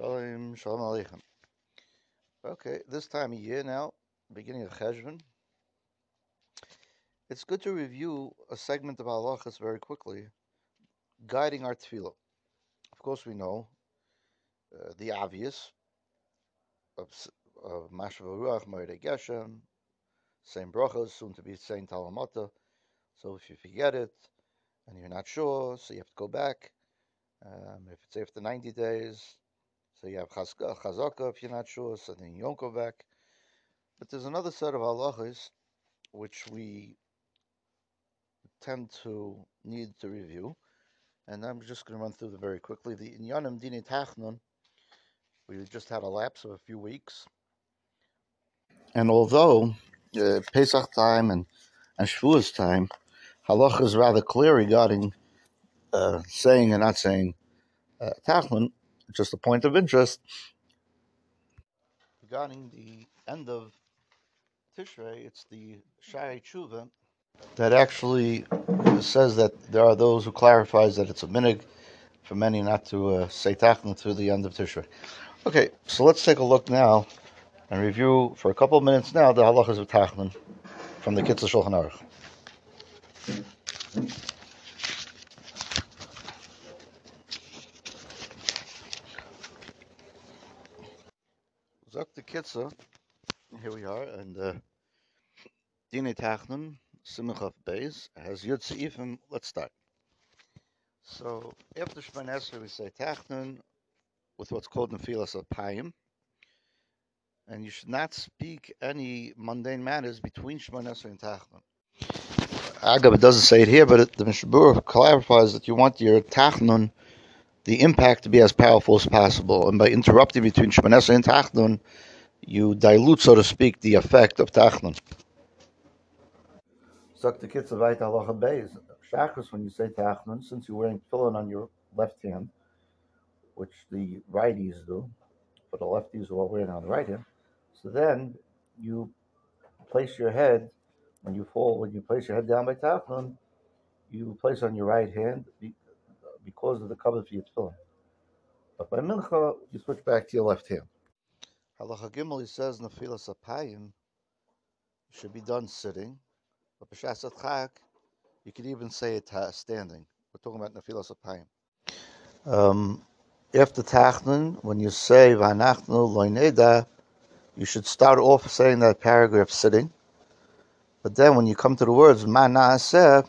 Shalom, shalom aleichem. Okay, this time of year now, beginning of Cheshvan, it's good to review a segment of halachas very quickly, guiding our tefillah. Of course, we know uh, the obvious of, of Ruach, Moed Geshem, same brachas, soon to be saying Talamata. So if you forget it and you're not sure, so you have to go back. Um, if it's after 90 days, so you have chazaka if you're not sure, so then back. But there's another set of halachas which we tend to need to review, and I'm just going to run through them very quickly. The Inyanim Dini Tachnun, we just had a lapse of a few weeks, and although uh, Pesach time and, and Shavuos time, halacha is rather clear regarding uh, saying and not saying uh, just a point of interest regarding the end of Tishrei, it's the Sha'arei Teshuva that actually says that there are those who clarifies that it's a minig for many not to uh, say Tachnun through the end of Tishrei. Okay, so let's take a look now and review for a couple of minutes now the halachas of Tachnun from the Kitzur Shulchan Aruch. Zok the here we are, and uh, Dine Tachnun, Siman Chaf Beis, has Yud Seifim. Let's start. So after Shemon Esrei, we say Tachnun with what's called Nefilas Apayim, and you should not speak any mundane matters between Shemon Esrei and Tachnun. Agab, it doesn't say it here, but it, the Mishnah Berurah clarifies that you want your Tachnun, the impact to be as powerful as possible, and by interrupting between Shemon Esrei and Tachnun, you dilute, so to speak, the effect of Tachnun. Suck the kids of halacha beis. When you say Tachnun, since you're wearing tefillin on your left hand, which the righties do, but the lefties are all wearing on the right hand, so then you place your head when you fall, when you place your head down by Tachnun, you place on your right hand because of the cover for your tefillin. But by Mincha, you switch back to your left hand. Halacha Gimel, he says, Nefilas Apayim should be done sitting. But B'Shas Chak, you could even say it uh, standing. We're talking about Nefilas Apayim. Um, after Tachnun, when you say Vanachnu Loineda, you should start off saying that paragraph sitting. But then when you come to the words Mah Na'aseh,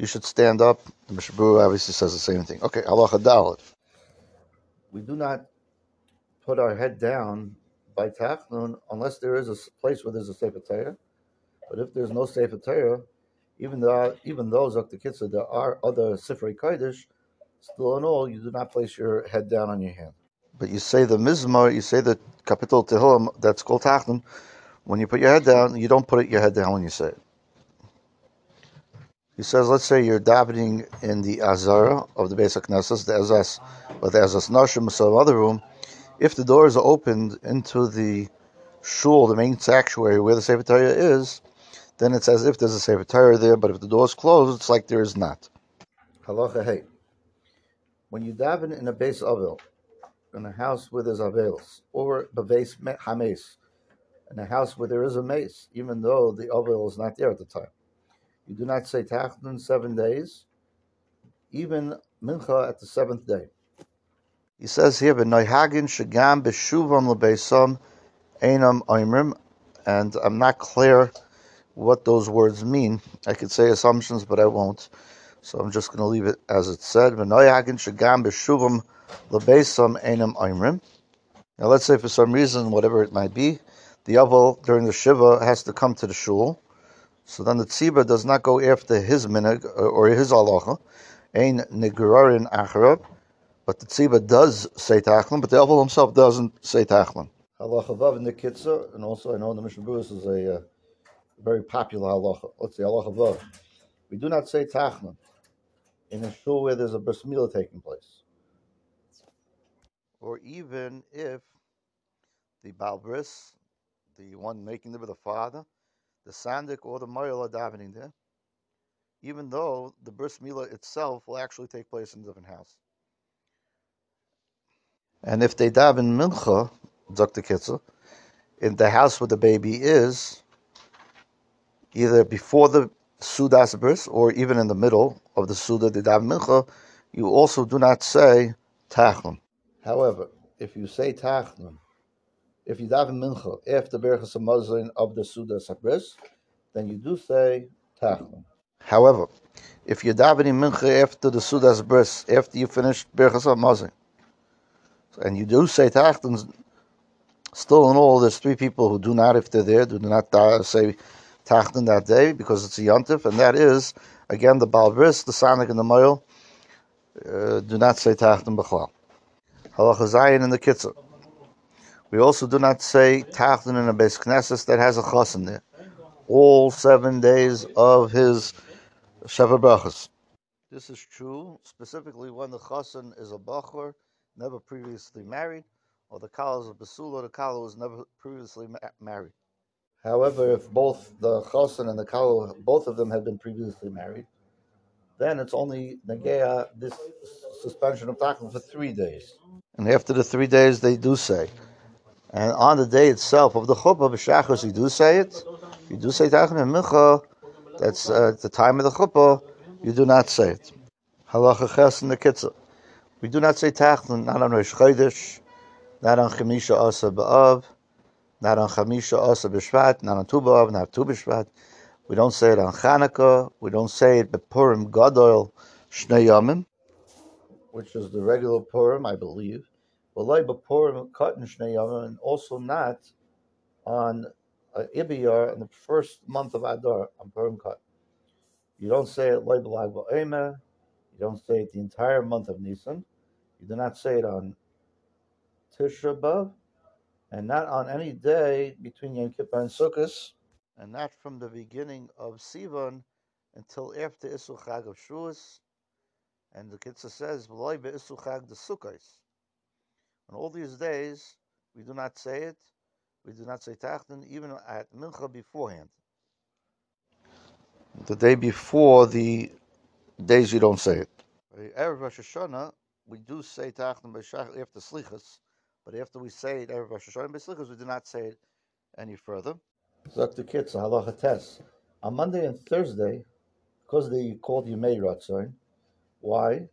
you should stand up. The Mishnah Berurah obviously says the same thing. Okay, Halacha Dalit. We do not put our head down by Tachnun unless there is a place where there's a Sefer Torah. But if there's no Sefer Torah, even though even though Zakta there are other Sifrei Kodesh, still in all, you do not place your head down on your hand. But you say the Mizmor, you say the Kapitel Tehillim, that's called Tachnun. When you put your head down, you don't put your head down when you say it. He says, let's say you're davening in the Azara of the basic Knesset, the Ezas, or the Ezas Nashim, some other room. If the doors are opened into the shul, the main sanctuary where the Sefer Torah is, then it's as if there's a Sefer Torah there, but if the door is closed, it's like there is not. Halacha hey. When you daven in a base avil, in a house where there's avils, or base hames, in a house where there is a mace, even though the avil is not there at the time, you do not say tachnun seven days, even mincha at the seventh day. He says here, "V'noihagin shagam b'shuvam lebeisam einam oimrim," and I'm not clear what those words mean. I could say assumptions, but I won't. So I'm just going to leave it as it said. V'noihagin shagam b'shuvam lebeisam einam oimrim. Now, let's say for some reason, whatever it might be, the aval during the shiva has to come to the shul. So then the tzibah does not go after his minig or his halacha, ein nigurarin acharab, but the tzibah does say tachnun, but the aval himself doesn't say tachnun. Halacha vav in the kitzur, and also I know the Mishnah Berurah is a uh, very popular halacha. Let's say halacha vav. We do not say tachnun in a shul where there's a bris milah taking place, or even if the balbris, the one making the the father, the sandik or the are davening there, even though the bris milah itself will actually take place in a different house. And if they daven mincha, Dr. Kitzel, in the house where the baby is, either before the Sudas bris or even in the middle of the Suda de daven mincha, you also do not say tachnun. However, if you say tachnun, if you daven mincha after Berachas Hamazon of the Suda Sabris, then you do say tachnun. However, if you're davening mincha after the Sudas bris, after you finish Berachas Hamazon, and you do say tachnun, still in all, there's three people who do not, if they're there, do not say tachnun that day because it's a yontif, and that is, again, the balbris, the sonic, and the moil, uh, do not say tachnun b'chlal. Halacha in the kitzur. We also do not say tachnun in a base knesses that has a chas in there. All seven days of his Sheva Brachas. This is true specifically when the chassan is a bachur, never previously married, or the kala is a basula, the kala was never previously ma- married. However, if both the chassan and the kala, both of them have been previously married, then it's only negea this suspension of tachnun for three days. And after the three days, they do say. And on the day itself of the chuppah b'shachos, you do say it. You do say tachnun and mincha. That's uh, at the time of the chuppah. You do not say it. Halacha ches in the kitzur. We do not say tachnun not on Rosh Chodesh, not on Chemisha Asa B'Av, not on Chamisha Asa B'Shvat, not on Tu B'Av, not Tu B'Shvat. We don't say it on Chanukah. We don't say it B'Purim Gadol Shnei Yamim, which is the regular Purim, I believe. Katan and also not on uh, Ibiyar in the first month of Adar on Purim Kat. You don't say it Loi B'Lag. You don't say it the entire month of Nisan. You do not say it on Tisha B'Av, and not on any day between Yom Kippur and Sukkot, and not from the beginning of Sivan until after Isru Chag of Shavuos. And the Kitzur says, "V'loi be'Isru Chag the Sukkos." On all these days, we do not say it. We do not say Tachnun, even at Mincha beforehand. The day before the days you don't say it. Erev Rosh Hashanah, we do say Tachnun b'Shach after Slichas, but after we say it Erev Rosh Hashanah b'Slichas, we do not say it any further. Dr. Kitz, halacha tes. On Monday and Thursday, because they called you May Ratzon, why?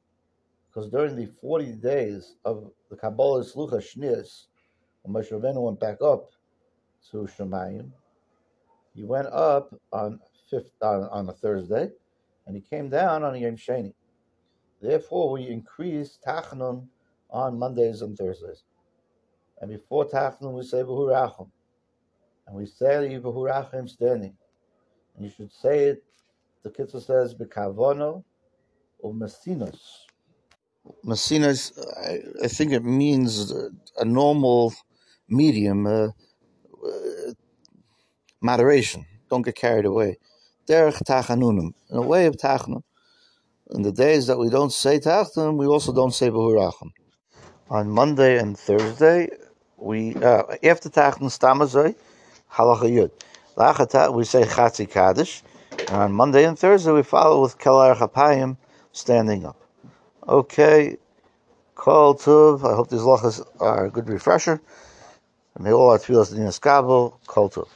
Because during the 40 days of the Kabbalah Slucha Shnias, when Moshe Rabbeinu went back up to Shemayim, he went up on fifth on, on a Thursday, and he came down on Yom Sheni. Therefore, we increase Tachnun on Mondays and Thursdays. And before Tachnun, we say Vehu Rachum. And we say Vehu Rachum standing. And you should say it, the Kitzur says, Bekavono or Messinos. Messinos, I, I think it means a normal medium, uh, uh, moderation. Don't get carried away. Derech Tachanunim, in a way of Tachnun. In the days that we don't say Tachnun, we also don't say Vehu Rachum. On Monday and Thursday, we uh, after Tachnun Stamazoi, Halacha Yud. We say Chatzi Kaddish. And on Monday and Thursday, we follow with Keil Erech Apayim, standing up. Okay, Kol Tuv. I hope these lachas are a good refresher. And may all our tefillas in Kol Tuv.